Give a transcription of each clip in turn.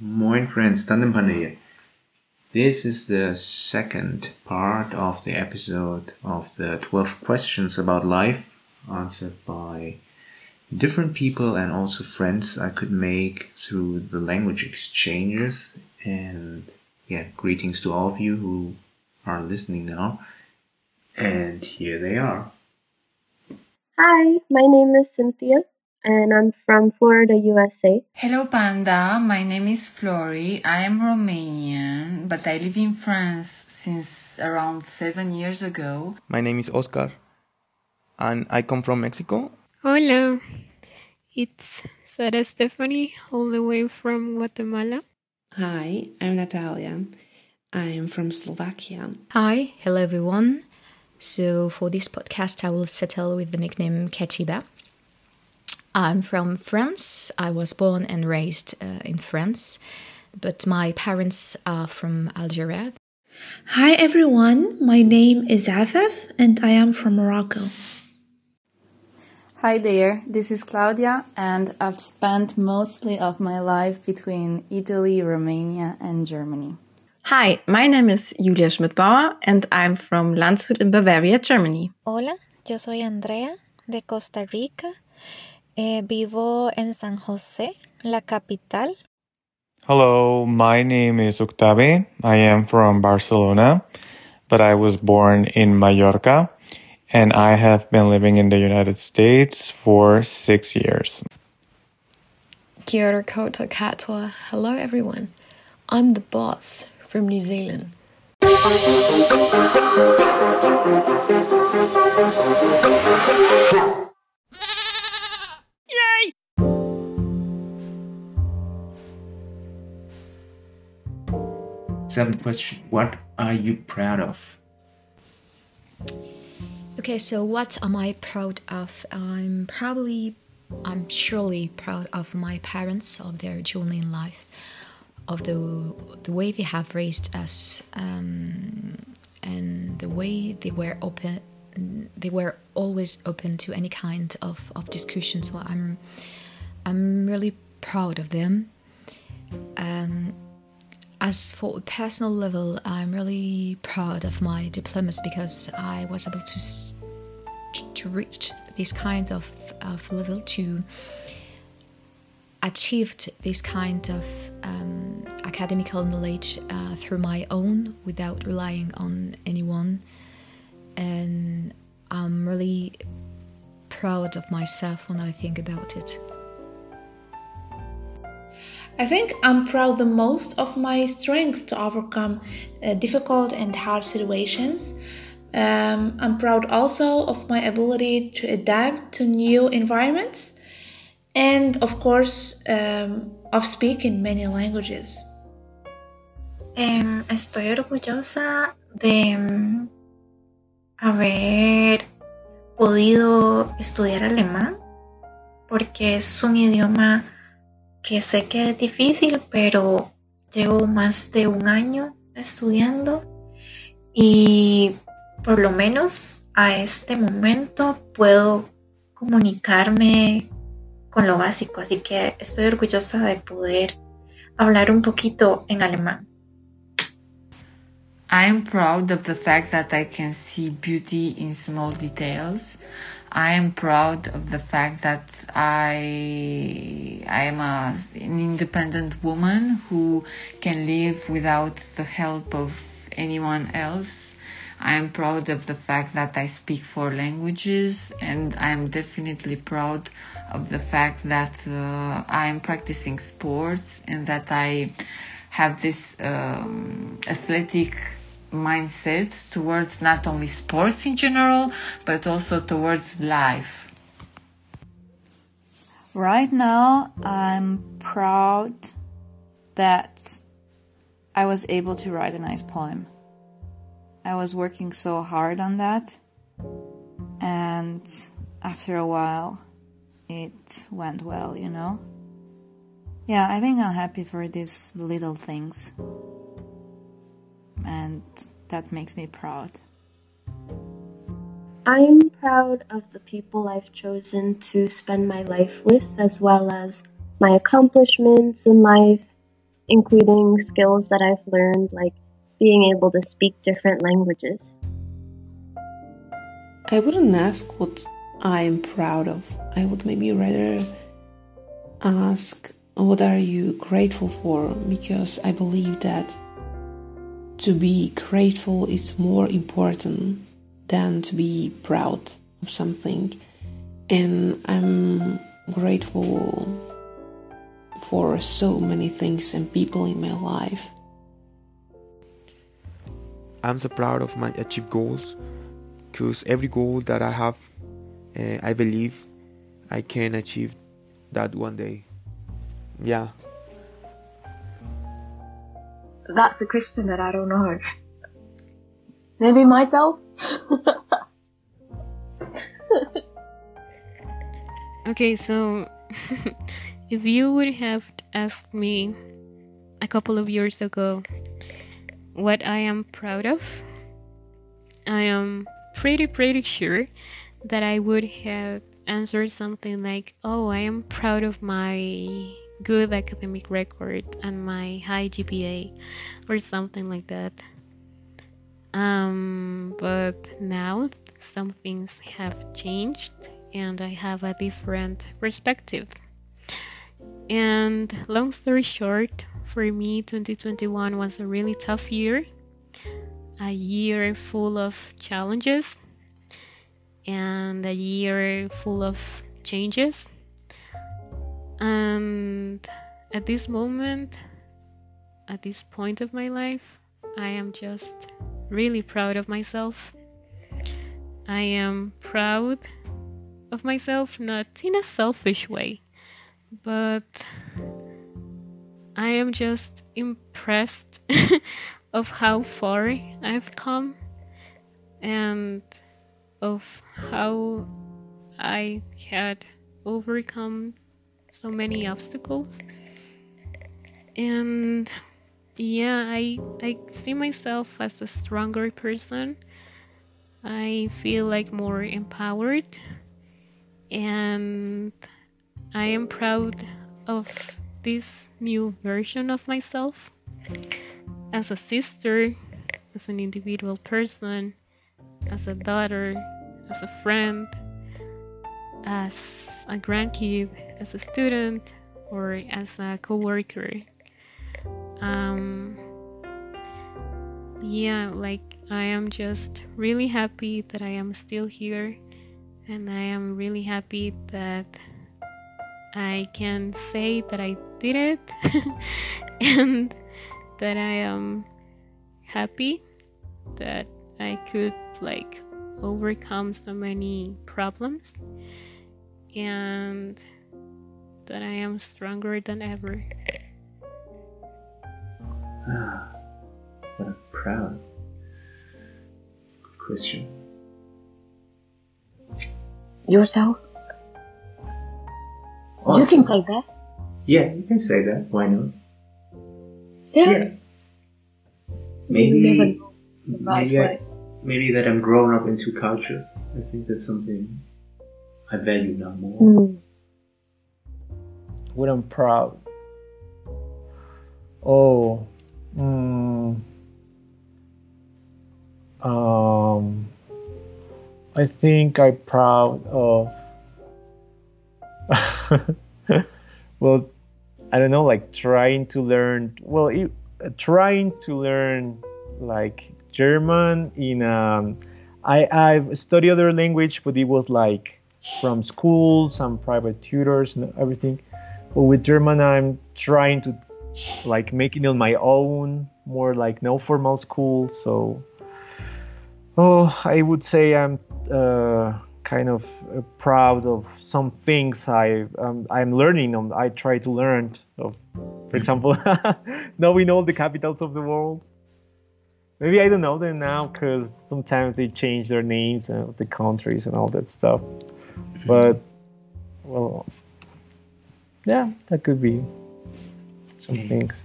Moin friends, hier. This is the second part of the episode of the 12 questions about life answered by different people and also friends I could make through the language exchanges. And yeah, greetings to all of you who are listening now. And here they are. Hi, my name is Cynthia and I'm from Florida, USA. Hello, Panda. My name is Flori. I am Romanian, but I live in France since around seven years ago. My name is Oscar, and I come from Mexico. Hola, it's Sara Stephanie, all the way from Guatemala. Hi, I'm Natalia. I am from Slovakia. Hi, hello everyone. So, for this podcast, I will settle with the nickname Katiba. I'm from France. I was born and raised uh, in France, but my parents are from Algeria. Hi everyone, my name is Afaf and I am from Morocco. Hi there, this is Claudia and I've spent mostly of my life between Italy, Romania and Germany. Hi, my name is Julia Schmidbauer and I'm from Landshut in Bavaria, Germany. Hola, yo soy Andrea de Costa Rica. Eh, vivo en San José, la capital. Hello, my name is Octave. I am from Barcelona, but I was born in Mallorca and I have been living in the United States for six years. Kia ora koutou katoa. Hello, everyone. I'm the boss from New Zealand. Seventh question What are you proud of? Okay, so what am I proud of? I'm probably, I'm surely proud of my parents, of their journey in life, of the the way they have raised us, um, and the way they were open. They were always open to any kind of, of discussion. So I'm, I'm really proud of them. Um, as for a personal level, I'm really proud of my diplomas because I was able to to reach this kind of, of level to achieved this kind of um, academical knowledge uh, through my own without relying on anyone and I'm really proud of myself when I think about it. I think I'm proud the most of my strength to overcome uh, difficult and hard situations. Um, I'm proud also of my ability to adapt to new environments and, of course, um, of speaking many languages. Um, estoy orgullosa de haber podido estudiar alemán porque es un idioma que sé que es difícil, pero llevo más de un año estudiando y por lo menos a este momento puedo comunicarme con lo básico, así que estoy orgullosa de poder hablar un poquito en alemán. I am proud of the fact that I can see beauty in small details. I am proud of the fact that I I am a, an independent woman who can live without the help of anyone else. I am proud of the fact that I speak four languages and I am definitely proud of the fact that uh, I am practicing sports and that I have this um, athletic mindset towards not only sports in general, but also towards life. Right now, I'm proud that I was able to write a nice poem. I was working so hard on that, and after a while, it went well, you know? Yeah, I think I'm happy for these little things and that makes me proud. I'm proud of the people I've chosen to spend my life with, as well as my accomplishments in life including skills that I've learned, like being able to speak different languages. I wouldn't ask what I am proud of. I would maybe rather ask what are you grateful for because I believe that to be grateful is more important than to be proud of something. And I'm grateful for so many things and people in my life. I'm so proud of my achieved goals because every goal that I have, uh, I believe I can achieve that one day. Yeah. That's a question that I don't know. Maybe myself? okay, so if you would have asked me a couple of years ago what I am proud of, I am pretty, pretty sure that I would have answered something like, Oh, I am proud of my good academic record and my high GPA, or something like that. Um, but now some things have changed and I have a different perspective. And long story short, for me, 2021 was a really tough year, a year full of challenges, and a year full of changes. And at this moment, at this point of my life, I am just really proud of myself. I am proud of myself, not in a selfish way, but I am just impressed of how far I've come and of how I had overcome so many obstacles. And yeah, I I see myself as a stronger person. I feel like more empowered and I am proud of this new version of myself as a sister, as an individual person, as a daughter, as a friend, as a grandkid, as a student, or as a coworker. Um, yeah, like I am just really happy that I am still here, and I am really happy that I can say that I did it and that I am happy that I could like overcome so many problems and that I am stronger than ever. Ah, what a proud question. Yourself? Awesome. You can say that. Yeah, you can say that. Why not? Yeah. Yeah. Maybe, You never know the right maybe, I, maybe that I'm grown up in two cultures. I think that's something I value now more. Mm. What I'm proud. Oh, mm, um, I think I'm proud of. well, I don't know, like trying to learn. Well, it, trying to learn like German in. Um, I I've studied other language, but it was like from school, some private tutors and everything. But with German, I'm trying to like make it on my own, more like no formal school. So, oh, I would say I'm uh, kind of uh, proud of some things I um, I'm learning. On, I try to learn. Of, for example, knowing all the capitals of the world. Maybe I don't know them now because sometimes they change their names and the countries and all that stuff. But well, yeah, that could be some things.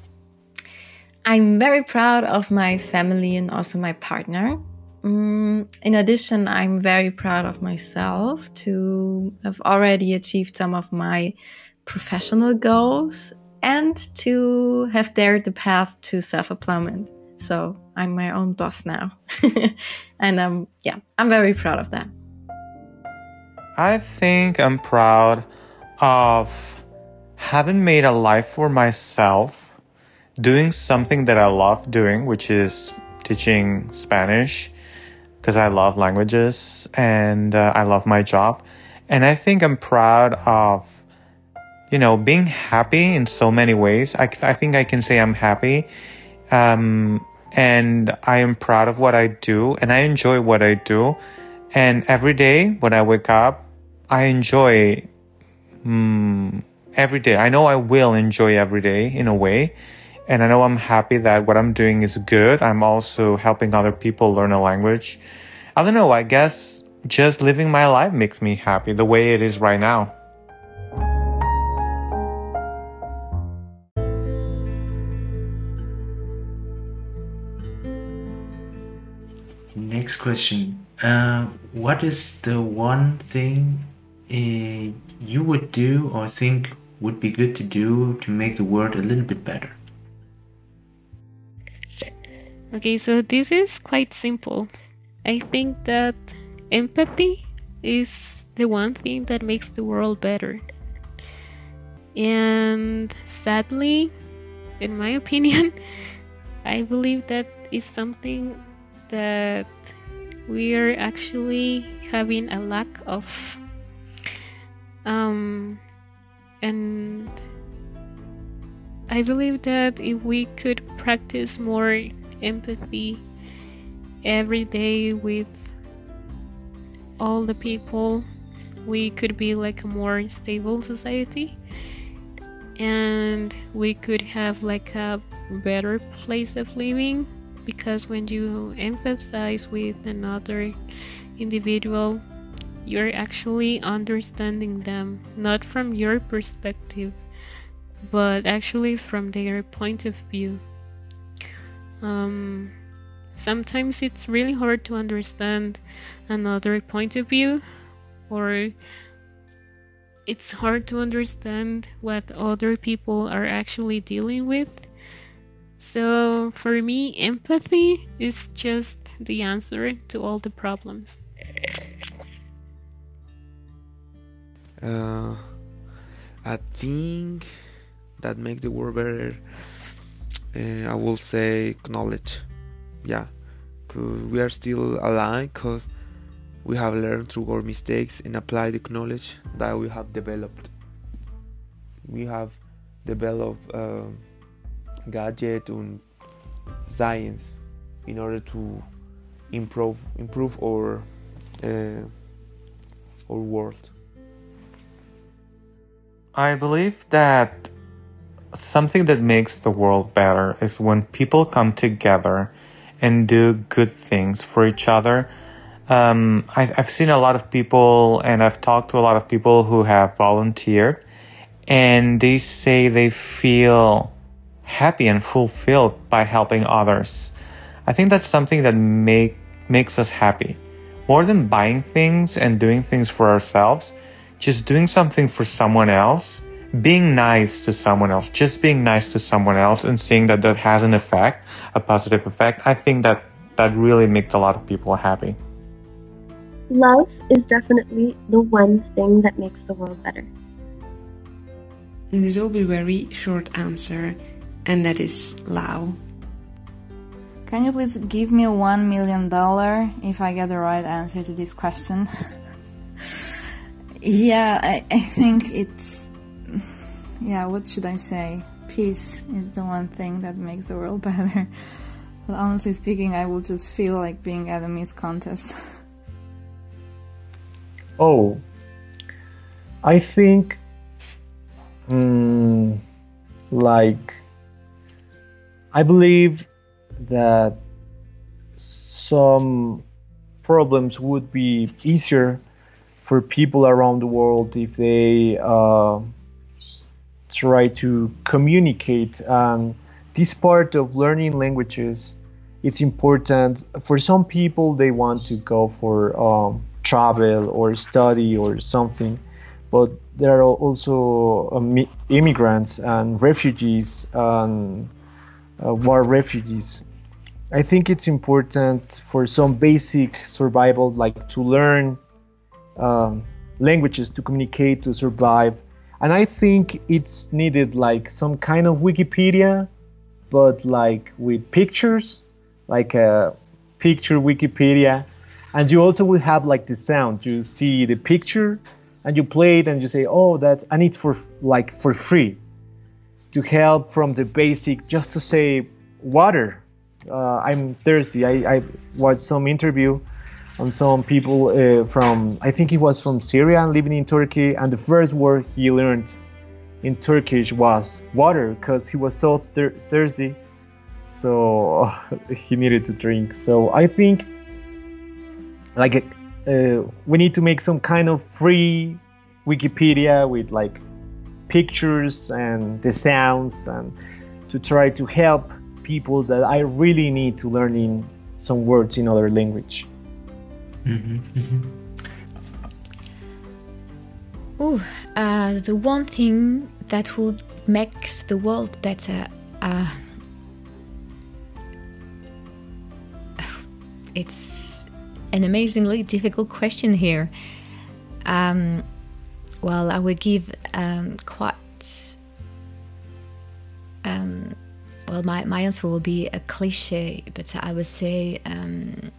I'm very proud of my family and also my partner. Mm, in addition, I'm very proud of myself to have already achieved some of my professional goals and to have dared the path to self employment. So I'm my own boss now. and um, yeah, I'm very proud of that. I think I'm proud of having made a life for myself, doing something that I love doing, which is teaching Spanish because I love languages and uh, I love my job. And I think I'm proud of, you know, being happy in so many ways. I, I think I can say I'm happy. Um, and I am proud of what I do and I enjoy what I do. And every day when I wake up, I enjoy mm, every day. I know I will enjoy every day in a way. And I know I'm happy that what I'm doing is good. I'm also helping other people learn a language. I don't know, I guess just living my life makes me happy the way it is right now. Next question. Uh, what is the one thing uh, you would do or think would be good to do to make the world a little bit better? Okay, so this is quite simple. I think that empathy is the one thing that makes the world better. And sadly, in my opinion, I believe that is something that we are actually having a lack of. Um, and I believe that if we could practice more empathy every day with all the people, we could be like a more stable society. And we could have like a better place of living because when you empathize with another individual you're actually understanding them not from your perspective but actually from their point of view. Um, sometimes it's really hard to understand another point of view or it's hard to understand what other people are actually dealing with. So for me empathy is just the answer to all the problems uh, I think that makes the world better. Uh, I will say knowledge. Yeah, we are still alive because we have learned through our mistakes and applied the knowledge that we have developed. We have developed uh, gadget and science in order to improve improve our uh, our world. I believe that something that makes the world better is when people come together and do good things for each other. Um, I've, I've seen a lot of people and I've talked to a lot of people who have volunteered and they say they feel happy and fulfilled by helping others. I think that's something that make, makes us happy. More than buying things and doing things for ourselves, just doing something for someone else, being nice to someone else, just being nice to someone else and seeing that that has an effect, a positive effect, I think that that really makes a lot of people happy. Love is definitely the one thing that makes the world better. And this will be a very short answer, and that is Lao. Can you please give me one million dollar if I get the right answer to this question? Yeah, I, I think it's. Yeah, what should I say? Peace is the one thing that makes the world better. But honestly speaking, I will just feel like being at a Miss Contest. Oh, I think, mm, like, I believe that some problems would be easier for people around the world if they uh, try to communicate. And this part of learning languages, it's important. For some people, they want to go for um, travel or study or something, but there are also um, immigrants and refugees and uh, war refugees. I think it's important for some basic survival, like to learn um, languages to communicate, to survive. And I think it's needed like some kind of Wikipedia, but like with pictures, like a picture Wikipedia. And you also will have like the sound. You see the picture and you play it and you say, oh, that, and it's for like for free to help from the basic, just to say water. Uh, I'm thirsty. I, I watched some interview on some people uh, from, I think he was from Syria and living in Turkey, and the first word he learned in Turkish was water because he was so thir- thirsty. So he needed to drink. So I think like uh, we need to make some kind of free Wikipedia with like pictures and the sounds and to try to help people that I really need to learn in some words in other language. Mm-hmm, mm-hmm. Oh, uh, the one thing that would make the world better. Uh, it's an amazingly difficult question here. Um, well, I will give um, quite. Um, well, my, my answer will be a cliche, but I would say um,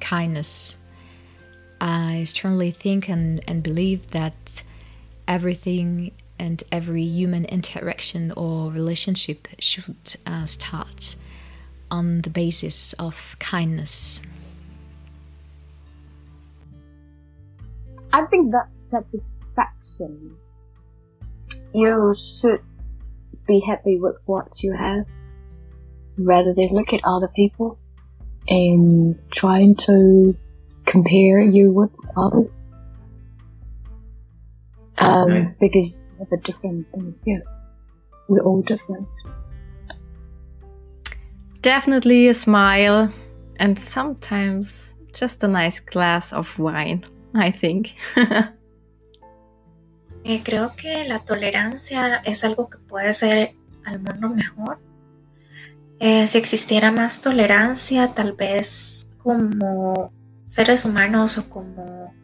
kindness. I strongly think and, and believe that everything and every human interaction or relationship should uh, start on the basis of kindness. I think that's satisfaction. You should be happy with what you have rather than look at other people and trying to compare you with others. Um, right. because we have a different things, yeah. We're all different. Definitely a smile and sometimes just a nice glass of wine, I think. eh, creo que la tolerancia es algo que puede hacer al mundo mejor. Eh, si existiera más tolerancia, tal vez como seres humanos o como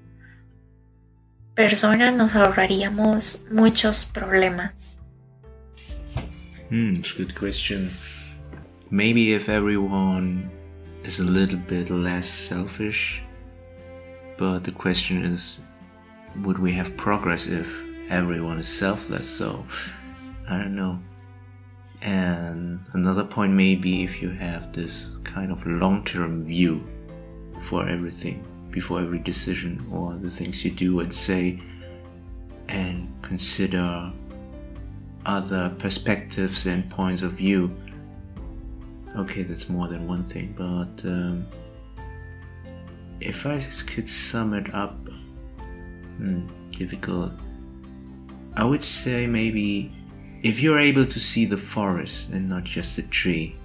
personas nos ahorraríamos muchos problemas. Hmm, it's a good question. Maybe if everyone is a little bit less selfish, but the question is would we have progress if everyone is selfless? So, I don't know. And another point may be if you have this kind of long term view for everything, before every decision or the things you do and say, and consider other perspectives and points of view. Okay, that's more than one thing, but um, if I could sum it up, hmm, difficult. I would say maybe if you're able to see the forest and not just the tree.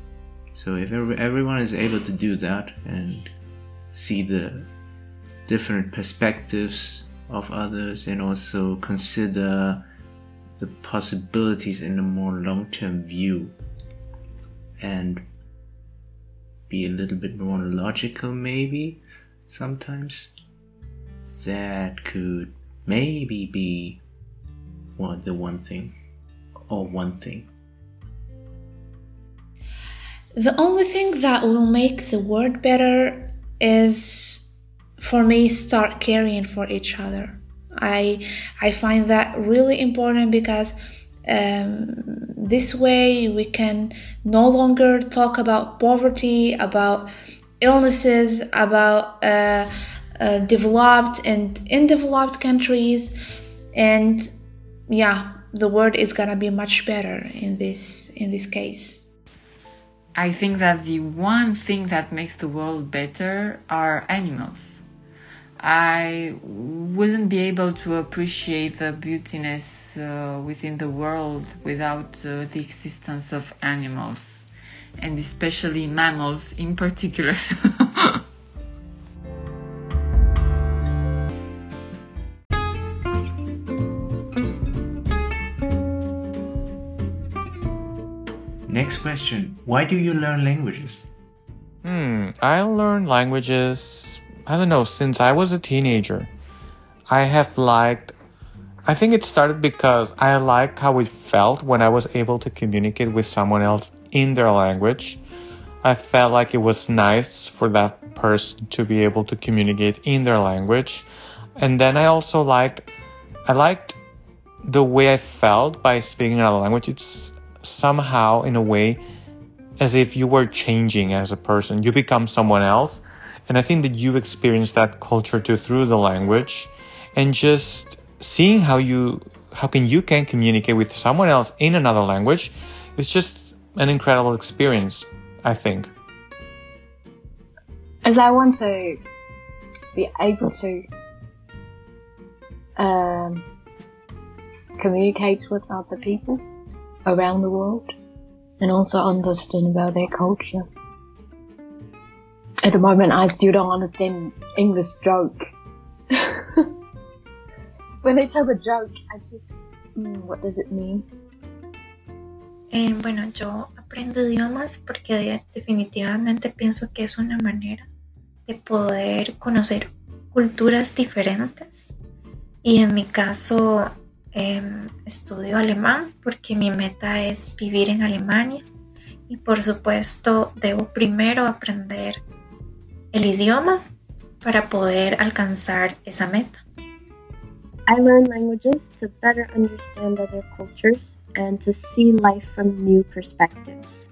So if everyone is able to do that and see the different perspectives of others and also consider the possibilities in a more long-term view and be a little bit more logical maybe sometimes that could maybe be one the one thing or one thing? The only thing that will make the world better is for me start caring for each other. I I find that really important because um, this way we can no longer talk about poverty, about illnesses, about uh, uh, developed and undeveloped countries, and yeah, the world is gonna be much better in this in this case. I think that the one thing that makes the world better are animals. I wouldn't be able to appreciate the beautiness uh, within the world without uh, the existence of animals, and especially mammals in particular. Next question Why do you learn languages? Hmm, I learned languages, I don't know, since I was a teenager. I have liked, I think it started because I liked how it felt when I was able to communicate with someone else in their language. I felt like it was nice for that person to be able to communicate in their language. And then I also liked, I liked the way I felt by speaking another language. It's somehow, in a way, as if you were changing as a person. You become someone else. And I think that you experience that culture too through the language and just seeing how you, how can you can communicate with someone else in another language is just an incredible experience, I think. As I want to be able to um, communicate with other people around the world and also understand about their culture. At the moment, I still don't understand English joke. when they tell the joke, I just, mm, what does it mean? Eh, bueno, yo aprendo idiomas porque definitivamente pienso que es una manera de poder conocer culturas diferentes. Y en mi caso, eh, estudio alemán porque mi meta es vivir en Alemania. Y por supuesto, debo primero aprender el idioma para poder alcanzar esa meta. I learn languages to better understand other cultures and to see life from new perspectives.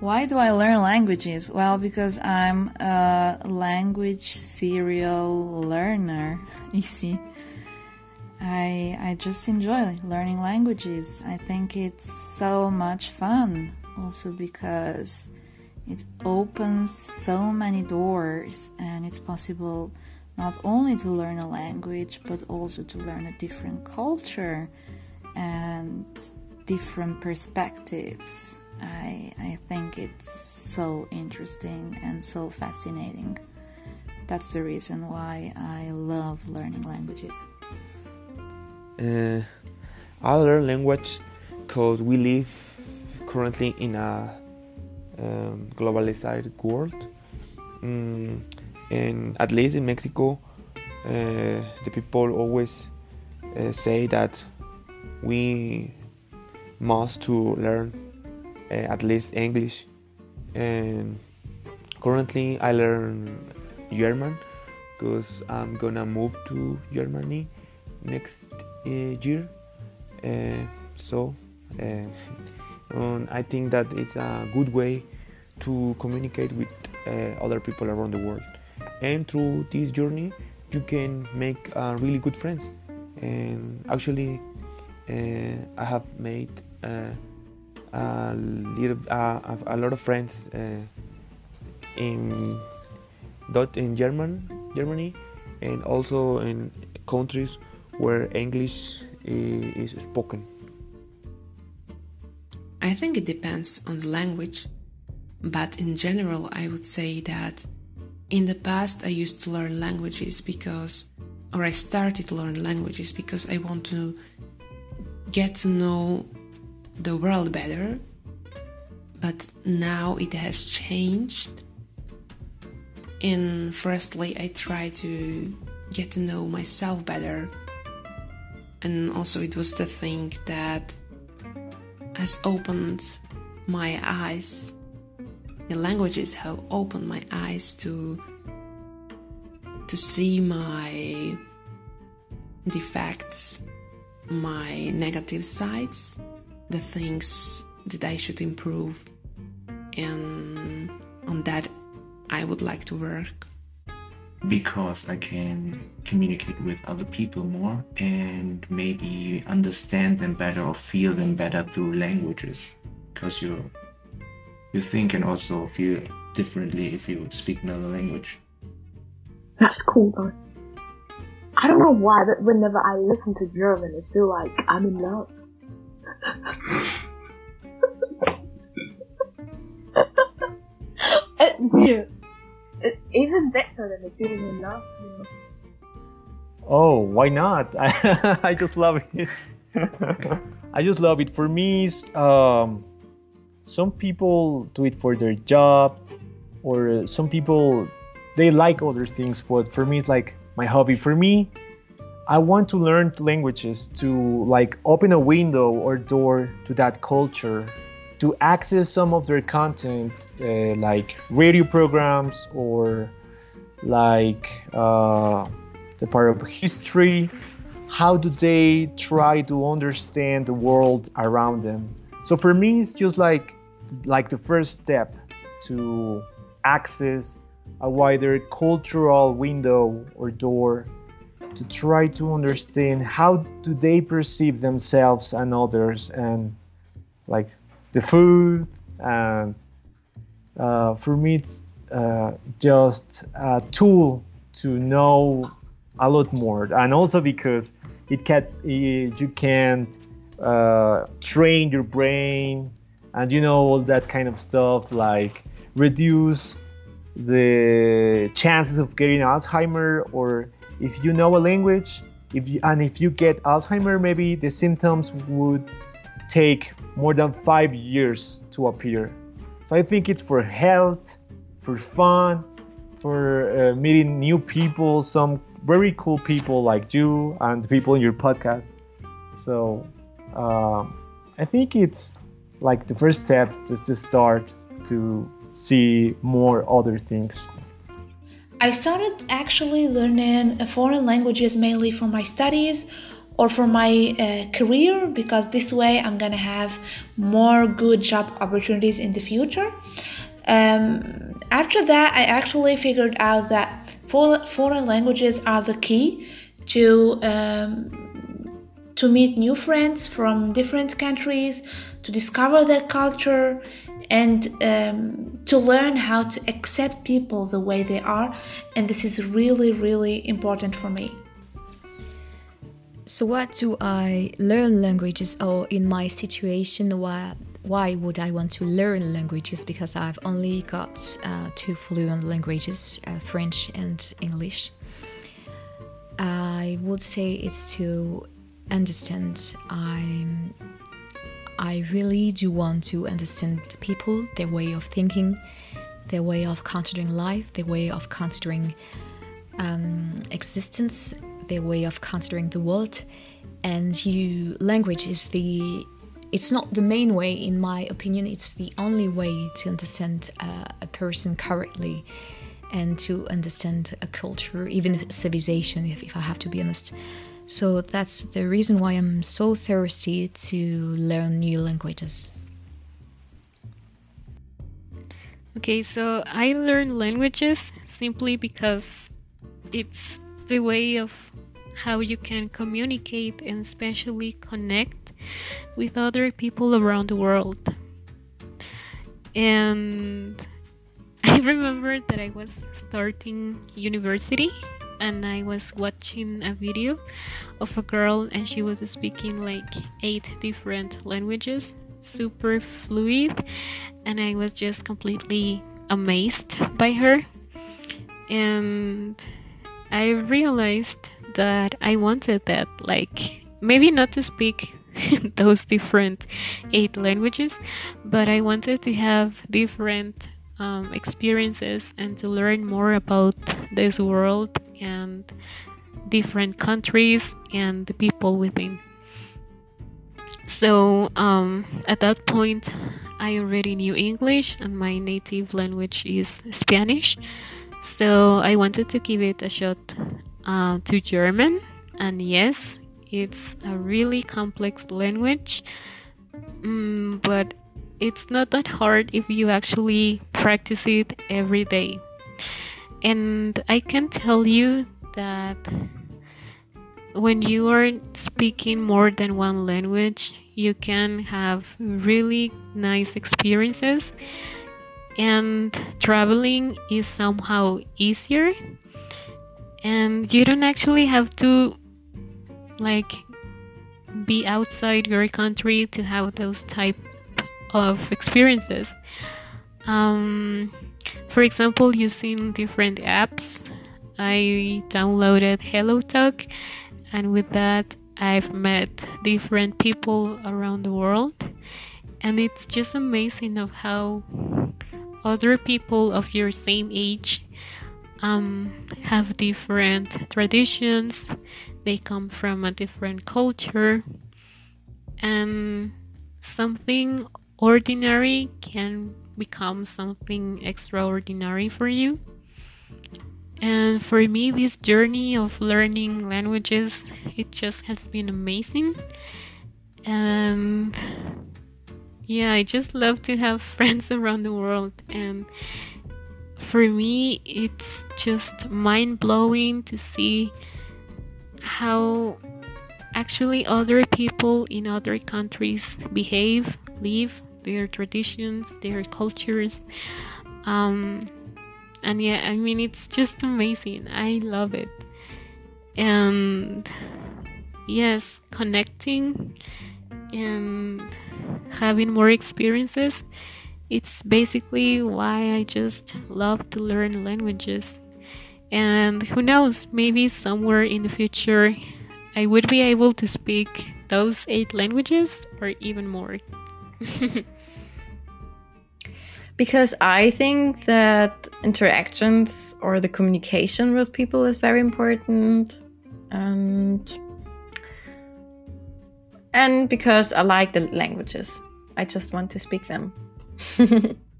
Why do I learn languages? Well, because I'm a language serial learner. You see, I I just enjoy learning languages. I think it's so much fun. Also because it opens so many doors and it's possible not only to learn a language but also to learn a different culture and different perspectives. I, I think it's so interesting and so fascinating. That's the reason why I love learning languages. Uh, learn language because we live currently in a um, globalized world. Mm, and at least in Mexico, uh, the people always uh, say that we must to learn uh, at least English. And currently, I learn German because I'm gonna move to Germany next year. So, I think that it's a good way to communicate with other people around the world. And through this journey, you can make uh, really good friends. And actually, I have made a little uh, a lot of friends uh, in dot in German, Germany, and also in countries where English eh, is spoken. I think it depends on the language, but in general, I would say that in the past I used to learn languages because, or I started to learn languages because I want to get to know the world better. But now it has changed. And firstly, I try to get to know myself better. And also, it was the thing that has opened my eyes. The languages have opened my eyes to to see my defects, my negative sides, the things that I should improve, and on that I would like to work. Because I can communicate with other people more and maybe understand them better or feel them better through languages. Because you you think and also feel differently if you speak another language. That's cool though. I don't know why, but whenever I listen to German, I feel like I'm in love. it's weird. It's even better than the feeling in love. You know? Oh, why not? I, I just love it. I just love it. For me, it's, um, some people do it for their job or some people they like other things but for me it's like my hobby for me i want to learn languages to like open a window or door to that culture to access some of their content uh, like radio programs or like uh, the part of history how do they try to understand the world around them. So for me it's just like like the first step to access a wider cultural window or door to try to understand how do they perceive themselves and others and like the food and uh, for me it's uh, just a tool to know a lot more. And also because it can you can uh, train your brain and you know all that kind of stuff like reduce the chances of getting Alzheimer or if you know a language if you and if you get Alzheimer maybe the symptoms would take more than five years to appear so I think it's for health for fun for uh, meeting new people some very cool people like you and people in your podcast so um, I think it's like the first step just to start to see more other things. I started actually learning foreign languages mainly for my studies or for my uh, career because this way I'm gonna have more good job opportunities in the future. Um, after that, I actually figured out that foreign languages are the key to um, to meet new friends from different countries, to discover their culture, and um, to learn how to accept people the way they are. And this is really, really important for me. So, what do I learn languages? Or in my situation, why why would I want to learn languages? Because I've only got uh, two fluent languages, uh, French and English. I would say it's to understand. I'm I really do want to understand people, their way of thinking, their way of considering life, their way of considering um, existence, their way of considering the world. And you, language is the, it's not the main way, in my opinion, it's the only way to understand uh, a person correctly and to understand a culture, even a civilization, if, if I have to be honest. So that's the reason why I'm so thirsty to learn new languages. Okay, so I learn languages simply because it's the way of how you can communicate and especially connect with other people around the world. And I remember that I was starting university and I was watching a video of a girl and she was speaking like eight different languages, super fluid, and I was just completely amazed by her. And I realized that I wanted that, like, maybe not to speak those different eight languages, but I wanted to have different um, experiences and to learn more about this world and different countries and the people within. So um, at that point, I already knew English and my native language is Spanish. So I wanted to give it a shot uh, to German. And yes, it's a really complex language, mm, but it's not that hard if you actually practice it every day. And I can tell you that when you are speaking more than one language, you can have really nice experiences, and traveling is somehow easier. And you don't actually have to like be outside your country to have those type of experiences. Um, for example, using different apps, I downloaded HelloTalk, and with that, I've met different people around the world. and it's just amazing of how other people of your same age um, have different traditions. They come from a different culture. And something ordinary can become something extraordinary for you. And for me this journey of learning languages it just has been amazing. And yeah i just love to have friends around the world. And for me it's just mind-blowing to see how actually other people in other countries behave live their traditions their cultures. Um, and yeah i mean it's just amazing. I love it. And yes connecting and having more experiences it's basically why i just love to learn languages and who knows maybe somewhere in the future i would be able to speak those eight languages or even more because I think that interactions or the communication with people is very important and and because I like the languages. I just want to speak them.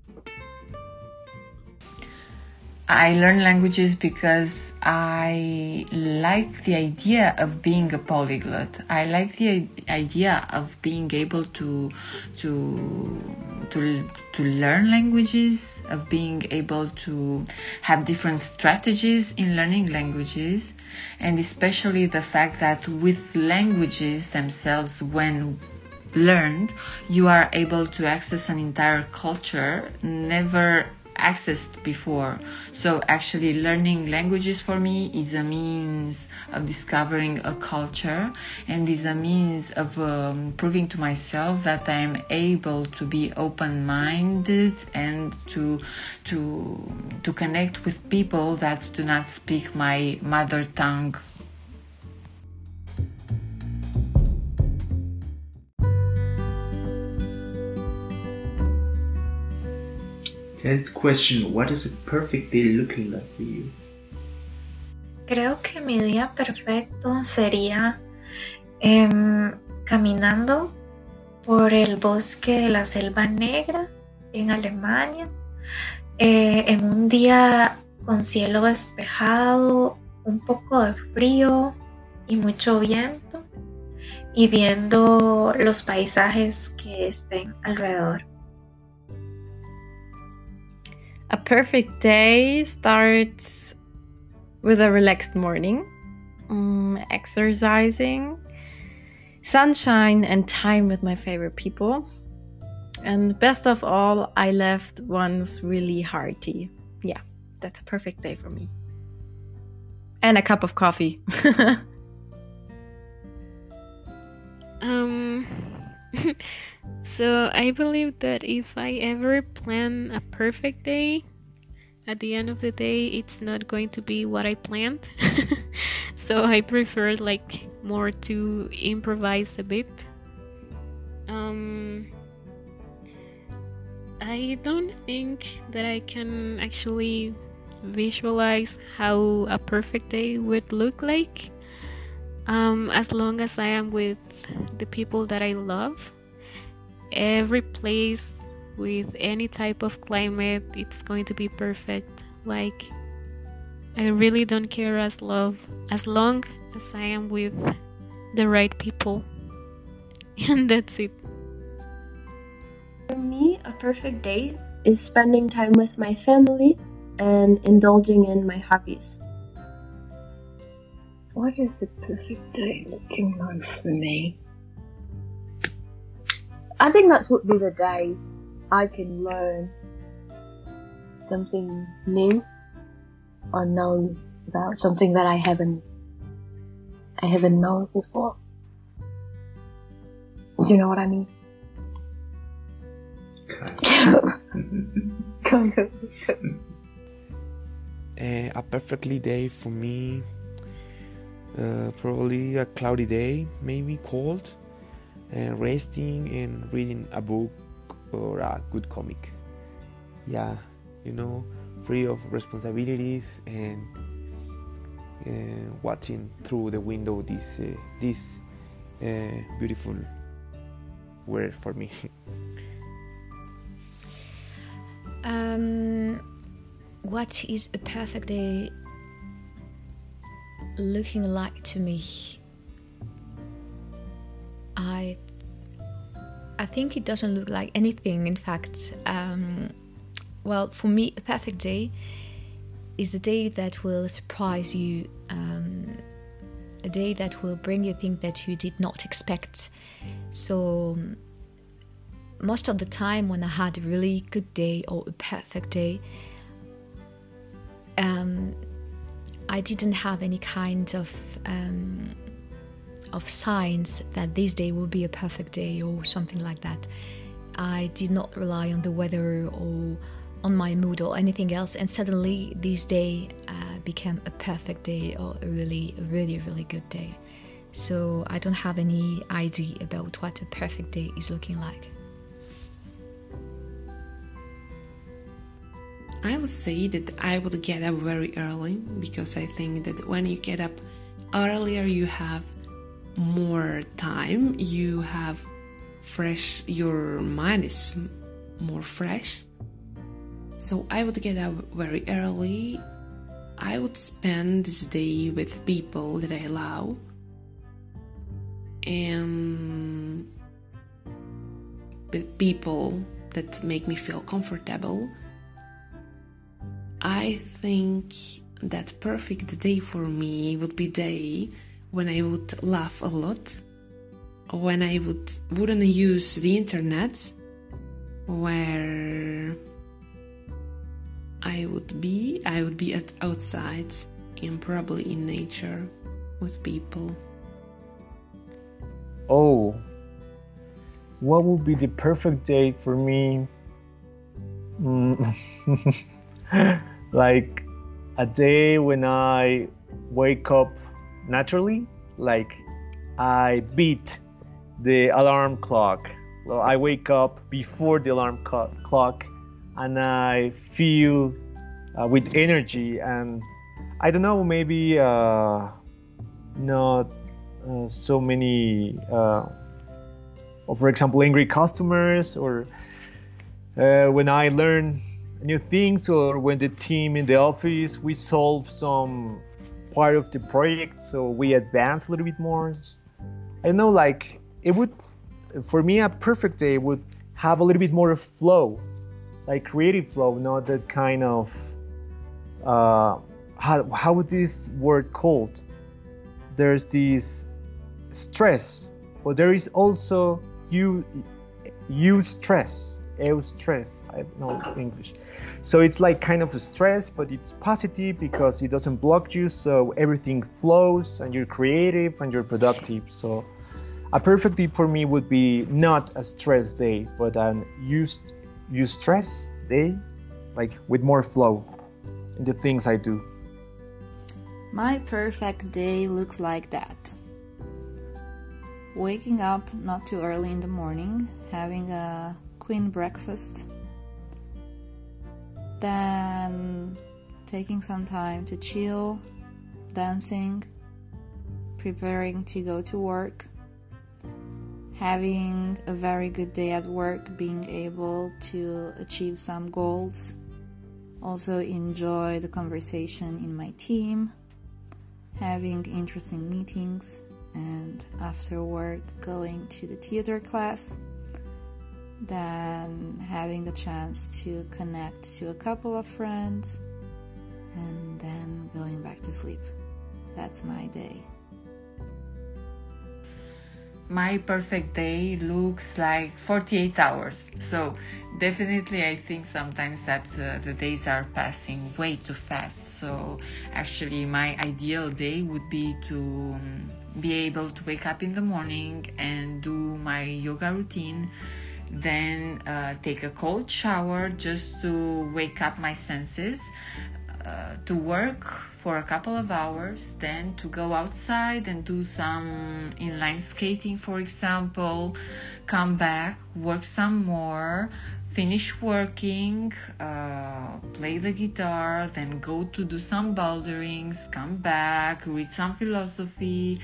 I learn languages because I like the idea of being a polyglot. I like the idea of being able to to to to learn languages, of being able to have different strategies in learning languages, and especially the fact that with languages themselves when learned, you are able to access an entire culture never accessed before. So actually learning languages for me is a means of discovering a culture and is a means of um, proving to myself that I am able to be open-minded and to to to connect with people that do not speak my mother tongue Tenth question What is a perfect day looking like for you? Creo que mi día perfecto sería em, caminando por el bosque de la Selva Negra en Alemania, eh, en un día con cielo despejado, un poco de frío y mucho viento, y viendo los paisajes que estén alrededor. A perfect day starts with a relaxed morning, um, exercising, sunshine, and time with my favorite people. And best of all, I left once really hearty. Yeah, that's a perfect day for me. And a cup of coffee. um So I believe that if I ever plan a perfect day, at the end of the day, it's not going to be what I planned. so I prefer like more to improvise a bit. Um, I don't think that I can actually visualize how a perfect day would look like. Um, as long as I am with the people that I love every place with any type of climate it's going to be perfect. Like i really don't care as love as long as i am with the right people. And that's it. For me a perfect day is spending time with my family and indulging in my hobbies what is the perfect day looking like for me I think that would be the day I can learn something new or know about something that I haven't I haven't known before. Do you know what I mean? kind of. Uh, a perfectly day for me, uh, probably a cloudy day, maybe cold, and resting and reading a book or a good comic. Yeah, you know, free of responsibilities and uh, watching through the window this uh, this uh, beautiful word for me. um, what is a perfect day looking like to me? I I think it doesn't look like anything. In fact, um, well, for me, a perfect day is a day that will surprise you, um, a day that will bring you things that you did not expect. So, most of the time, when I had a really good day or a perfect day, I didn't have any kind of um, of signs that this day will be a perfect day or something like that. I did not rely on the weather or on my mood or anything else, and suddenly this day uh, became a perfect day or a really, really, really good day. So I don't have any idea about what a perfect day is looking like. I would say that I would get up very early because I think that when you get up earlier, you have more time, you have fresh, your mind is more fresh. So I would get up very early. I would spend this day with people that I love and with people that make me feel comfortable I think that perfect day for me would be day when I would laugh a lot, when I would wouldn't use the internet, where I would be I would be at outside and probably in nature with people. Oh, what would be the perfect day for me? Mm. like a day when I wake up naturally, like I beat the alarm clock. Well, I wake up before the alarm co- clock and I feel uh, with energy and I don't know, maybe uh, not uh, so many, uh, or for example, angry customers or uh, when I learn new things or when the team in the office we solve some part of the project so we advance a little bit more. I know like it would for me a perfect day would have a little bit more flow like creative flow not that kind of uh how, how would this word called? There's this stress but there is also you you stress eustress i know english so it's like kind of a stress, but it's positive because it doesn't block you. So everything flows and you're creative and you're productive. So a perfect day for me would be not a stress day, but an used use stress day, like with more flow in the things I do. My perfect day looks like that. Waking up not too early in the morning, having a queen breakfast then taking some time to chill, dancing, preparing to go to work, having a very good day at work, being able to achieve some goals, also enjoy the conversation in my team, having interesting meetings, and after work, going to the theater class then having a chance to connect to a couple of friends, and then going back to sleep. That's my day. My perfect day looks like 48 hours. So, definitely, I think sometimes that uh, the days are passing way too fast. So, actually, my ideal day would be to um, be able to wake up in the morning and do my yoga routine then uh, take a cold shower just to wake up my senses. Uh, to work for a couple of hours, then to go outside and do some inline skating, for example, come back, work some more, finish working, uh, play the guitar, then go to do some boulderings, come back, read some philosophy,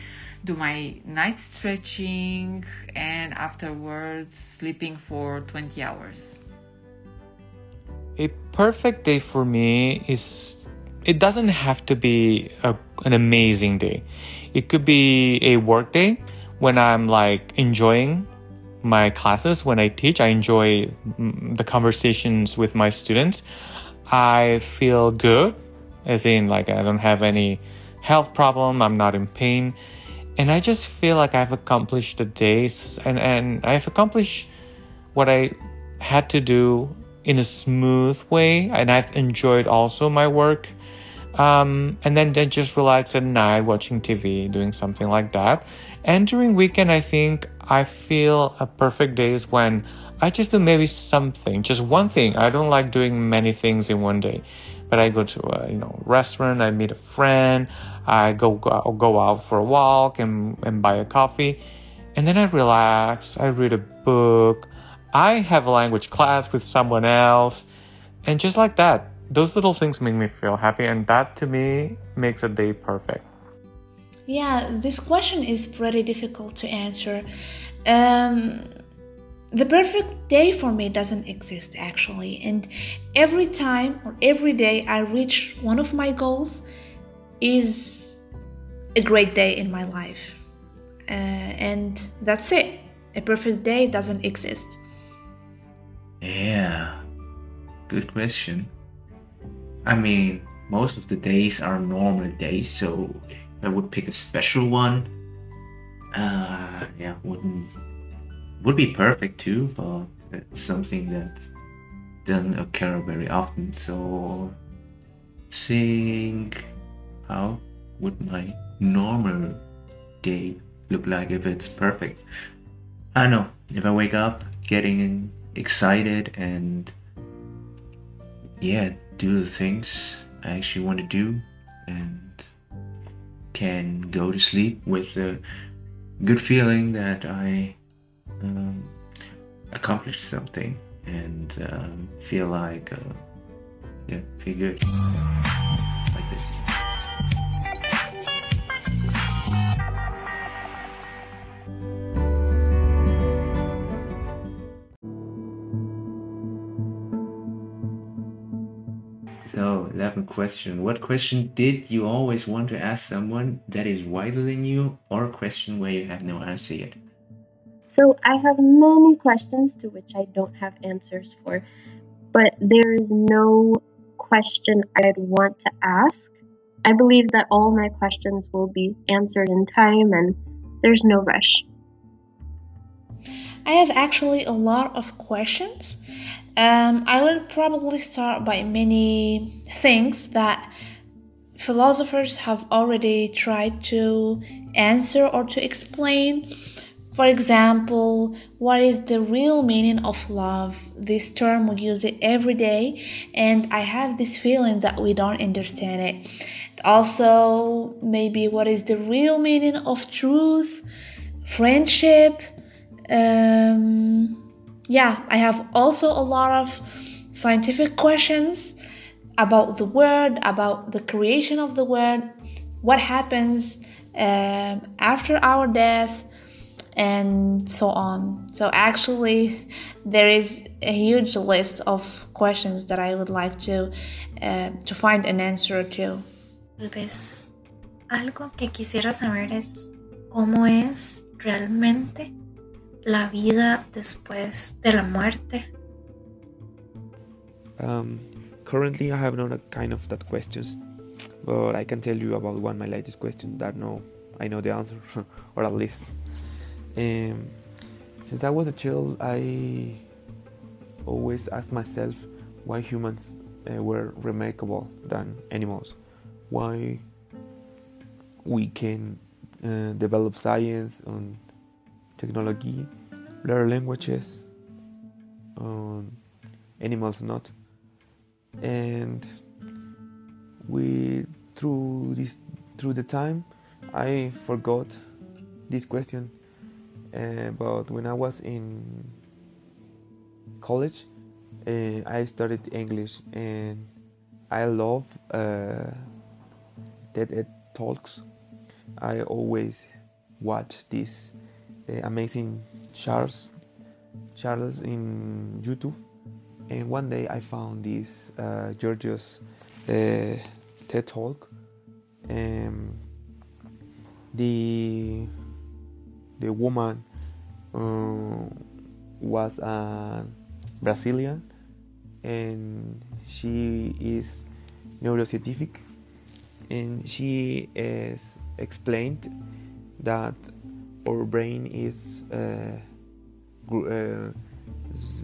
do my night stretching, and afterwards sleeping for 20 hours. A perfect day for me is it doesn't have to be a, an amazing day. It could be a work day when I'm like enjoying my classes when I teach. I enjoy mm, the conversations with my students. I feel good, as in like I don't have any health problem. I'm not in pain, and I just feel like I've accomplished the days and and I've accomplished what I had to do in a smooth way, and I've enjoyed also my work. Um, and then, then just relax at night watching TV, doing something like that. And during weekend, I think I feel a perfect day is when I just do maybe something, just one thing. I don't like doing many things in one day, but I go to a you know restaurant, I meet a friend, I go go, out for a walk and, and buy a coffee, and then I relax. I read a book. I have a language class with someone else, and just like that, those little things make me feel happy, and that to me makes a day perfect. Yeah, this question is pretty difficult to answer. Um, the perfect day for me doesn't exist actually, and every time or every day I reach one of my goals is a great day in my life. Uh, and that's it. A perfect day doesn't exist. Yeah, good question. I mean, most of the days are normal days, so I would pick a special one. Uh, yeah, wouldn't would be perfect too, but uh, it's something that doesn't occur very often. So think how would my normal day look like if it's perfect? I know. If I wake up getting excited and yeah, do the things I actually want to do and can go to sleep with a good feeling that I um, accomplished something and um, feel like uh, yeah feel good like this So, 11th question. What question did you always want to ask someone that is wider than you, or a question where you have no answer yet? So I have many questions to which I don't have answers for, but there is no question I'd want to ask. I believe that all my questions will be answered in time and there's no rush. I have actually a lot of questions. Um, I will probably start by many things that philosophers have already tried to answer or to explain. For example, what is the real meaning of love? This term we use it every day, and I have this feeling that we don't understand it. Also, maybe what is the real meaning of truth, friendship? Um, yeah, I have also a lot of scientific questions about the word, about the creation of the word, what happens um, after our death, and so on. So, actually, there is a huge list of questions that I would like to uh, to find an answer to. Tal vez algo que quisiera saber es cómo es realmente la vida después de la muerte. Um, currently, I have not a kind of that questions, but I can tell you about one my latest question that no, I know the answer, or at least. Since I was a child, I always asked myself why humans uh, were remarkable than animals, why we can uh, develop science and technology, learn languages, animals not. And we through this through the time I forgot this question uh, but when I was in college uh, I studied English and I love uh, TED talks I always watch these uh, amazing Charles Charles in YouTube and one day I found this uh, Georgios uh, TED Talk. Um, the the woman uh, was a Brazilian, and she is neuroscientific, and she is explained that our brain is uh, uh,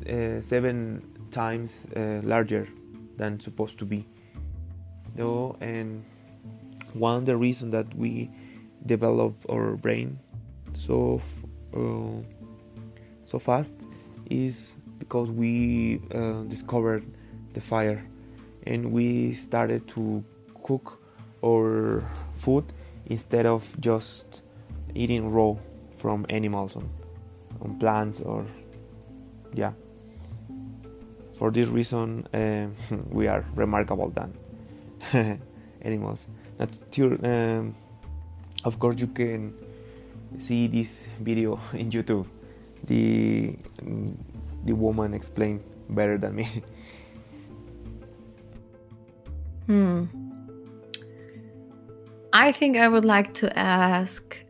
uh, seven times uh, larger than supposed to be. Though and one of the reasons that we develop our brain so uh, so fast is because we uh, discovered the fire and we started to cook our food instead of just eating raw from animals on, on plants or yeah. For this reason uh, we are remarkable than animals. Sure um, of course you can see this video in youtube the the woman explained better than me hmm i think i would like to ask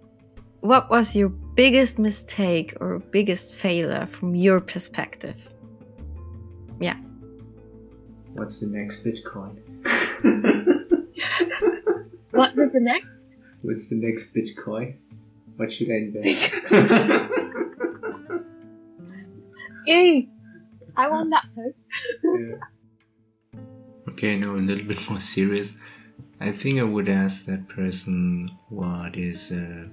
what was your biggest mistake or biggest failure from your perspective yeah What's the next Bitcoin? What is the next? What's the next Bitcoin? What should I invest? Yay! I want that too. Okay, now a little bit more serious. I think I would ask that person what is a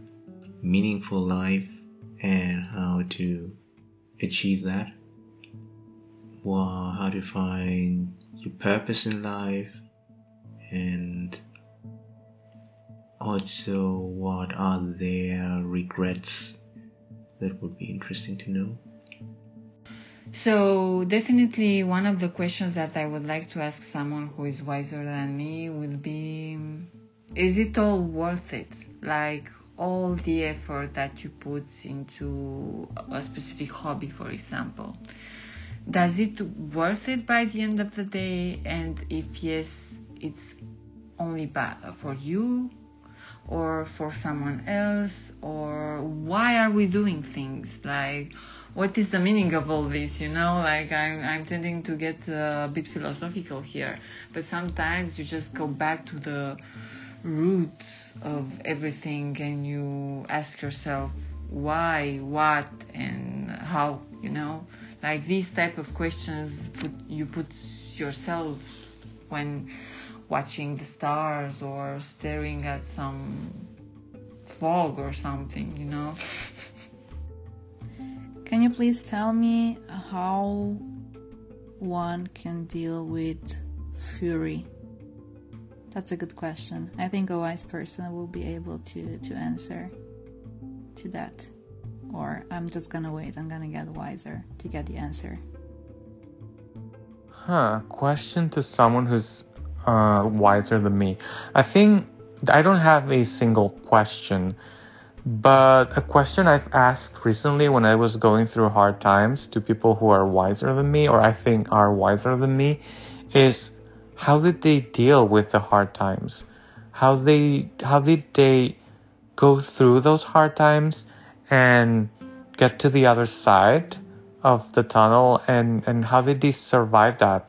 meaningful life and how to achieve that. Well, how to find your purpose in life and also what are their regrets that would be interesting to know. So, definitely, one of the questions that I would like to ask someone who is wiser than me will be Is it all worth it? Like, all the effort that you put into a specific hobby, for example. Does it worth it by the end of the day? And if yes, it's only for you or for someone else? Or why are we doing things? Like, what is the meaning of all this you know like i'm, I'm tending to get a bit philosophical here but sometimes you just go back to the roots of everything and you ask yourself why what and how you know like these type of questions put you put yourself when watching the stars or staring at some fog or something you know Can you please tell me how one can deal with fury? That's a good question. I think a wise person will be able to, to answer to that. Or I'm just gonna wait, I'm gonna get wiser to get the answer. Huh. Question to someone who's uh, wiser than me. I think I don't have a single question, but a question I've asked recently when I was going through hard times to people who are wiser than me, or I think are wiser than me, is how did they deal with the hard times? How they how did they go through those hard times and get to the other side of the tunnel and and how did they survive that?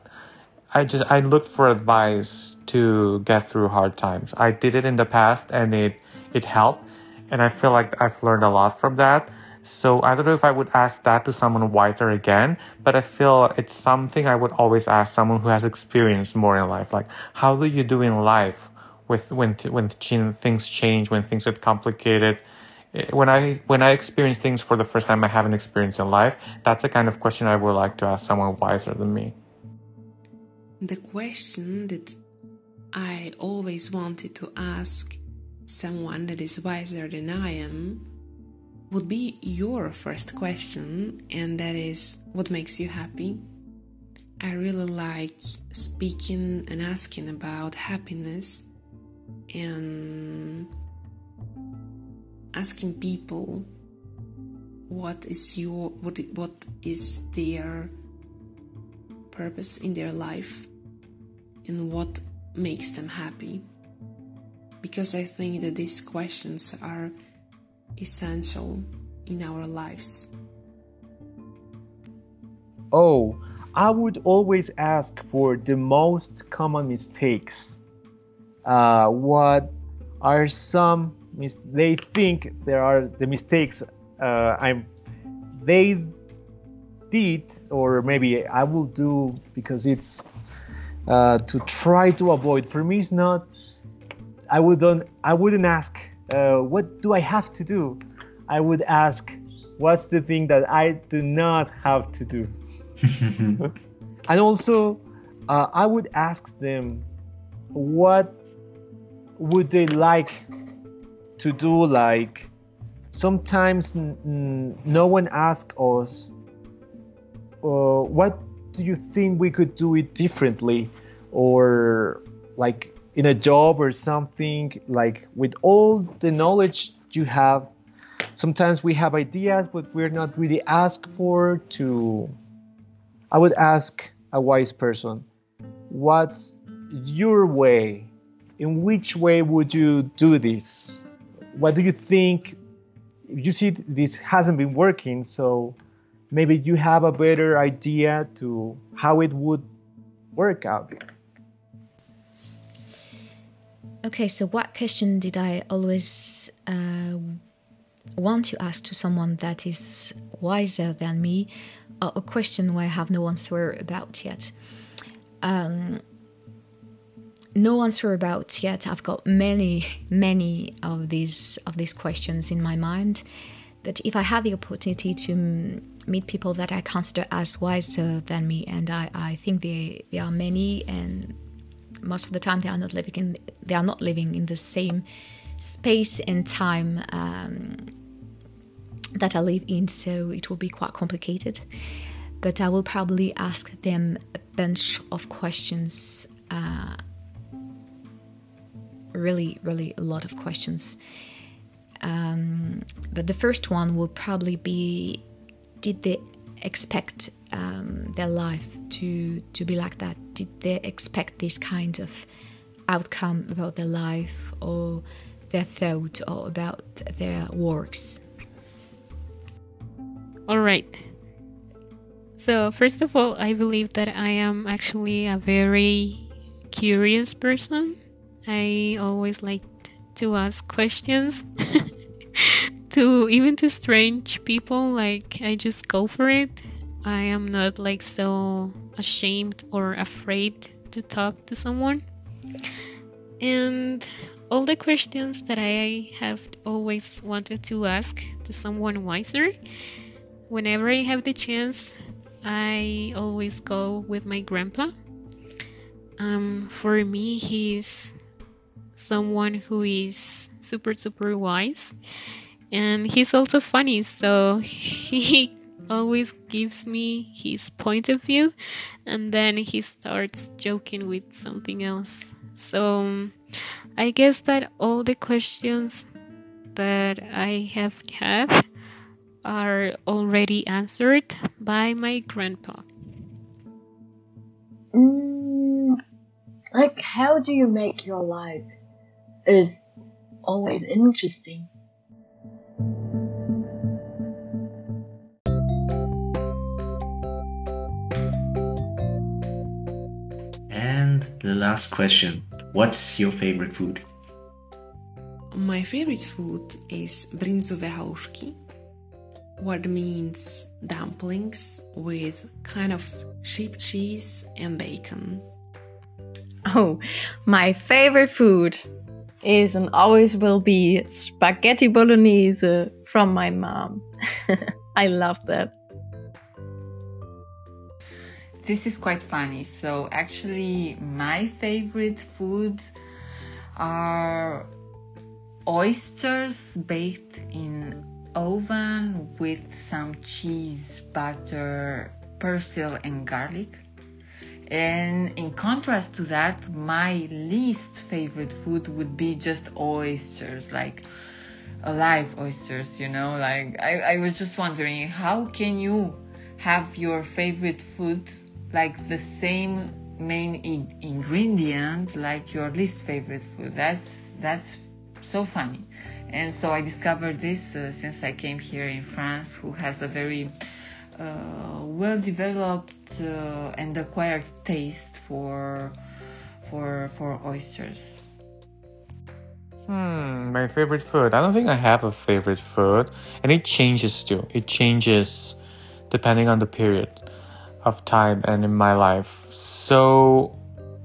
I just I looked for advice to get through hard times. I did it in the past and it it helped and I feel like I've learned a lot from that. So I don't know if I would ask that to someone wiser again, but I feel it's something I would always ask someone who has experienced more in life. Like, how do you do in life with when when things change, when things get complicated? Eh, when I when I experience things for the first time I haven't experienced in life, that's the kind of question I would like to ask someone wiser than me. The question that I always wanted to ask someone that is wiser than I am would be your first question, and that is what makes you happy? I really like speaking and asking about happiness and asking people what is your what what is their purpose in their life and what makes them happy. Because i think that these questions are essential in our lives. Oh i would always ask for the most common mistakes. Uh, what are some mis- they think there are the mistakes uh, I'm they did or maybe I will do because it's uh, to try to avoid. For me, it's not. I wouldn't. I wouldn't ask. Uh, what do I have to do? I would ask, what's the thing that I do not have to do? and also, uh, I would ask them, what would they like to do? Like sometimes no one asks us, uh, what do you think we could do it differently? Or like in a job or something, like with all the knowledge you have, sometimes we have ideas, but we're not really asked for to. I would ask a wise person, what's your way? In which way would you do this? What do you think you see this hasn't been working so maybe you have a better idea to how it would work out okay so what question did i always uh, want to ask to someone that is wiser than me a question where i have no answer about yet um, no answer about yet. I've got many, many of these of these questions in my mind. But if I have the opportunity to meet people that I consider as wiser than me, and I, I think they, there are many, and most of the time they are not living in they are not living in the same space and time um, that I live in, so it will be quite complicated. But I will probably ask them a bunch of questions. Uh, really, really a lot of questions. Um, but the first one will probably be Did they expect um, their life to, to be like that? Did they expect this kind of outcome about their life or their thought or about their works? All right. So, first of all, I believe that I am actually a very curious person. I always like to ask questions to even to strange people. Like I just go for it. I am not like so ashamed or afraid to talk to someone. And all the questions that I have always wanted to ask to someone wiser, whenever I have the chance, I always go with my grandpa. Um, for me, he's someone who is super super wise and he's also funny so he always gives me his point of view and then he starts joking with something else so i guess that all the questions that i have had are already answered by my grandpa mm, like how do you make your life is always interesting. And the last question What's your favorite food? My favorite food is bryndzové halušky, what means dumplings with kind of sheep cheese and bacon. Oh, my favorite food is and always will be spaghetti bolognese from my mom. I love that. This is quite funny. So actually, my favorite food are oysters baked in oven with some cheese, butter, persil, and garlic. And in contrast to that, my least favorite food would be just oysters, like alive oysters, you know? Like, I, I was just wondering, how can you have your favorite food like the same main in- ingredient like your least favorite food? That's, that's so funny. And so I discovered this uh, since I came here in France, who has a very uh, well developed uh, and acquired taste for for for oysters. Hmm, my favorite food. I don't think I have a favorite food, and it changes too. It changes depending on the period of time and in my life. So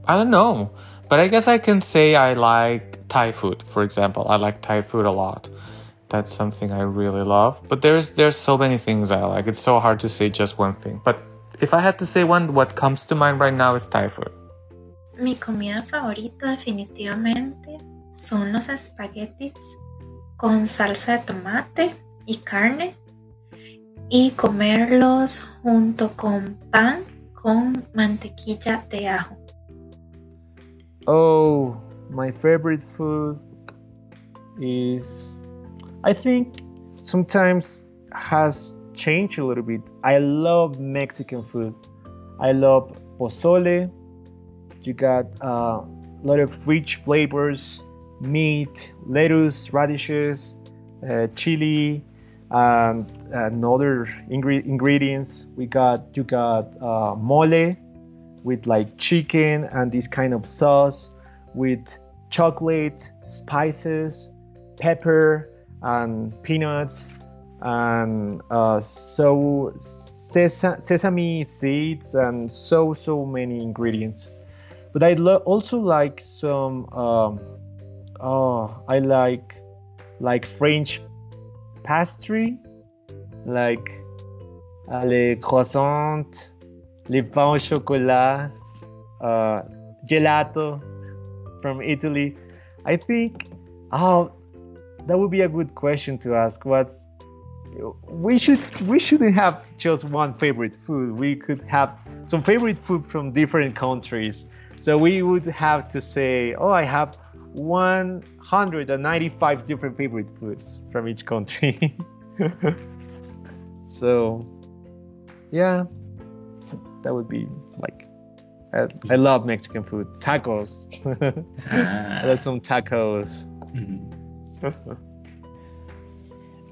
I don't know, but I guess I can say I like Thai food, for example. I like Thai food a lot. That's something I really love. But there's there's so many things I like. It's so hard to say just one thing. But if I had to say one, what comes to mind right now is Thai food. Mi comida favorita definitivamente son los espaguetis con salsa de tomate y carne y comerlos junto con pan con mantequilla de ajo. Oh, my favorite food is I think sometimes has changed a little bit. I love Mexican food. I love pozole. You got a uh, lot of rich flavors, meat, lettuce, radishes, uh, chili, and other ingre- ingredients. We got you got uh, mole with like chicken and this kind of sauce with chocolate, spices, pepper, and peanuts and uh, so sesa- sesame seeds and so so many ingredients but i lo- also like some um, oh i like like french pastry like uh, les croissants les pains au chocolat uh, gelato from italy i think oh that would be a good question to ask. What we should we shouldn't have just one favorite food. We could have some favorite food from different countries. So we would have to say, oh, I have 195 different favorite foods from each country. so, yeah, that would be like. I, I love Mexican food. Tacos. I love some tacos.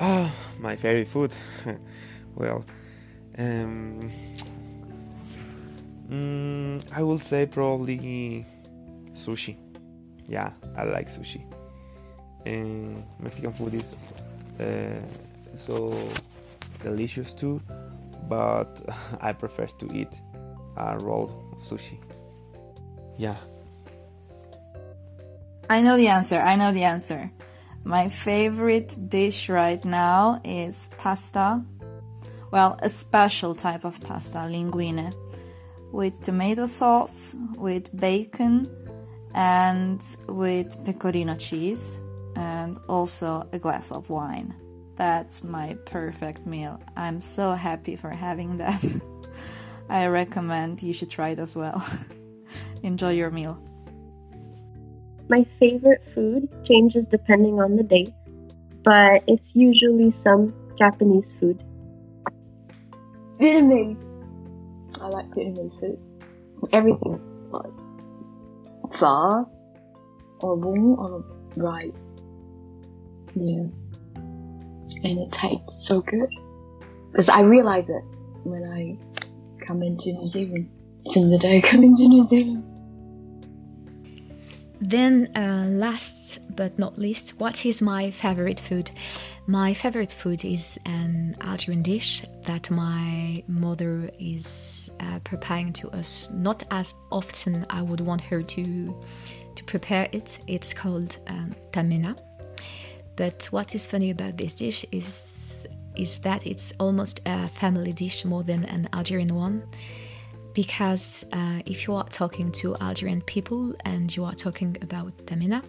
Ah, my favorite food. well, um, mm, I will say probably sushi. Yeah, I like sushi. And Mexican food is uh, so delicious too, but I prefer to eat a roll of sushi. Yeah. I know the answer. I know the answer. My favorite dish right now is pasta. Well, a special type of pasta, linguine, with tomato sauce, with bacon, and with pecorino cheese, and also a glass of wine. That's my perfect meal. I'm so happy for having that. I recommend you should try it as well. Enjoy your meal. My favorite food changes depending on the day, but it's usually some Japanese food. Vietnamese. I like Vietnamese food. Everything's like pho or bún or rice. Yeah. And it tastes so good. Because I realize it when I come into New Zealand. From the day coming to New Zealand. Then, uh, last but not least, what is my favorite food? My favorite food is an Algerian dish that my mother is uh, preparing to us. Not as often I would want her to to prepare it. It's called um, tamina. But what is funny about this dish is is that it's almost a family dish more than an Algerian one because uh, if you are talking to Algerian people and you are talking about tamina,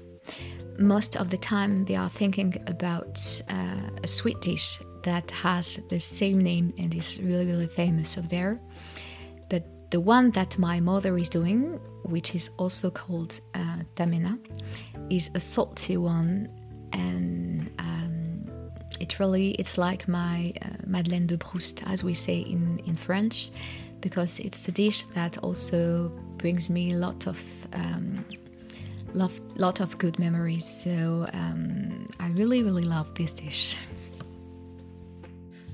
most of the time they are thinking about uh, a sweet dish that has the same name and is really, really famous over there. But the one that my mother is doing, which is also called uh, tamina, is a salty one and it really it's like my uh, Madeleine de Proust, as we say in, in French because it's a dish that also brings me a lot of um, lot, lot of good memories. So um, I really really love this dish.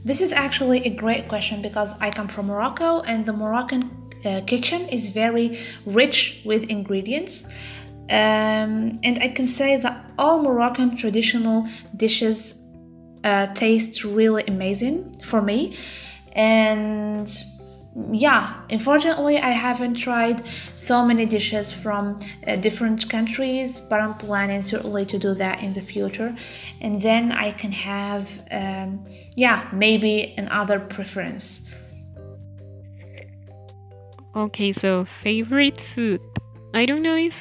This is actually a great question because I come from Morocco and the Moroccan uh, kitchen is very rich with ingredients. Um, and I can say that all Moroccan traditional dishes uh, taste really amazing for me. And yeah, unfortunately, I haven't tried so many dishes from uh, different countries, but I'm planning certainly to do that in the future, and then I can have, um, yeah, maybe another preference. Okay, so favorite food. I don't know if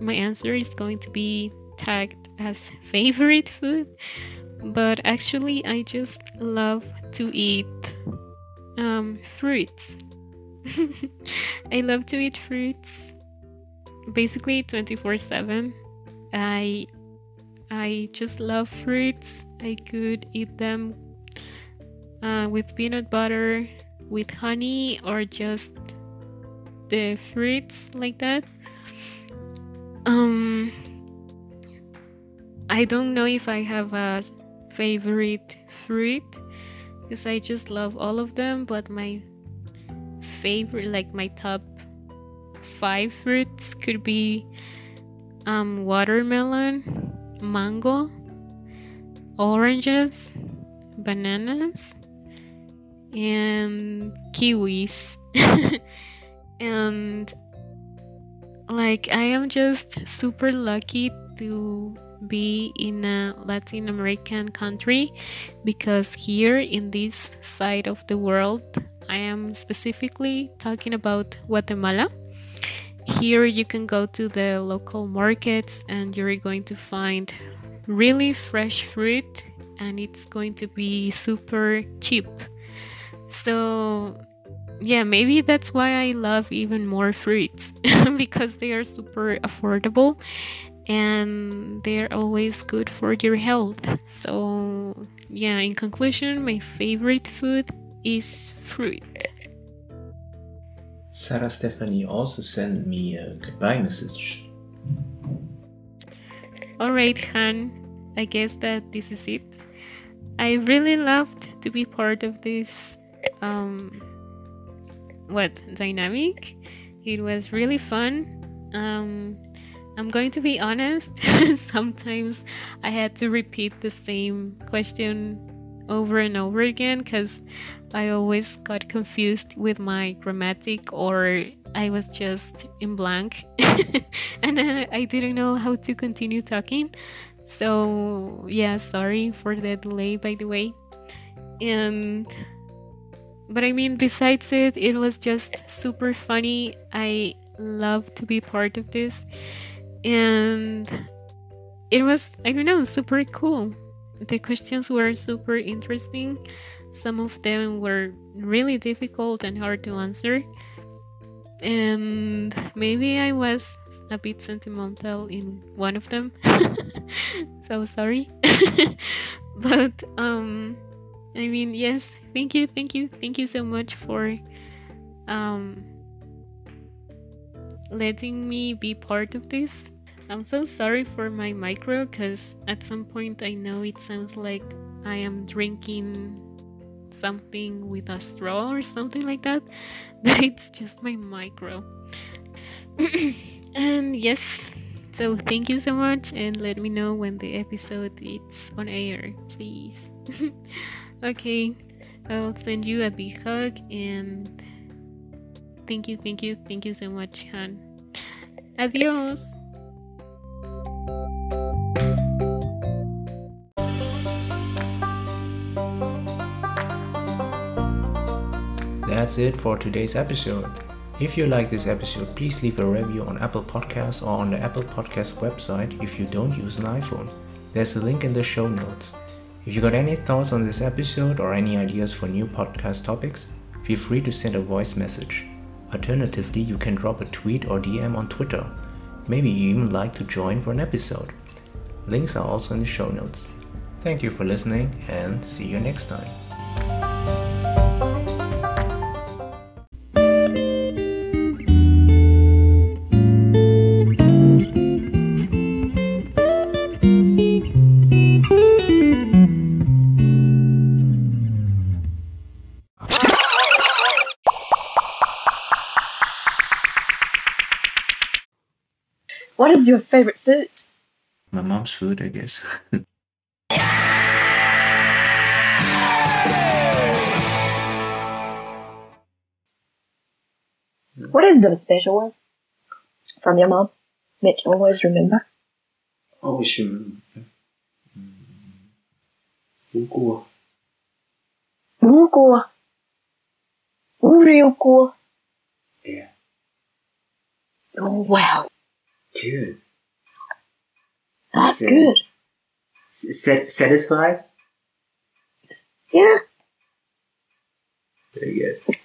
my answer is going to be tagged as favorite food, but actually, I just love to eat um, fruits. I love to eat fruits basically 24/7. I I just love fruits. I could eat them uh, with peanut butter, with honey, or just the fruits like that. Um, I don't know if I have a favorite fruit because I just love all of them, but my favorite, like my top five fruits, could be um, watermelon, mango, oranges, bananas, and kiwis. and like, I am just super lucky to be in a Latin American country because here in this side of the world, I am specifically talking about Guatemala. Here you can go to the local markets and you're going to find really fresh fruit and it's going to be super cheap. So, yeah, maybe that's why I love even more fruits because they are super affordable and they're always good for your health. So, yeah, in conclusion, my favorite food is fruit. Sarah Stephanie also sent me a goodbye message. Alright, Han, I guess that this is it. I really loved to be part of this um what dynamic. It was really fun. Um I'm going to be honest, sometimes I had to repeat the same question over and over again because I always got confused with my grammatic or I was just in blank and uh, I didn't know how to continue talking. So, yeah, sorry for the delay, by the way. And but I mean, besides it, it was just super funny. I love to be part of this and it was i don't know super cool. The questions were super interesting. Some of them were really difficult and hard to answer. And maybe i was a bit sentimental in one of them. So sorry. But um i mean yes thank you thank you thank you so much for um letting me be part of this. I'm so sorry for my micro because at some point I know it sounds like I am drinking something with a straw or something like that, but it's just my micro. and yes, so thank you so much and let me know when the episode is on air, please. okay, I'll send you a big hug and Thank you, thank you, thank you so much, Han. Adios. That's it for today's episode. If you like this episode, please leave a review on Apple Podcasts or on the Apple Podcast website if you don't use an iPhone. There's a link in the show notes. If you got any thoughts on this episode or any ideas for new podcast topics, feel free to send a voice message. Alternatively, you can drop a tweet or DM on Twitter. Maybe you even like to join for an episode. Links are also in the show notes. Thank you for listening and see you next time. Is your favorite food? My mom's food, I guess. What is the special one from your mom? Make you always remember. Always remember. Bún cua. Bún cua. Bún riêu cua. Yeah. Oh wow, Good. that's good. S- satisfied? Yeah. Very good.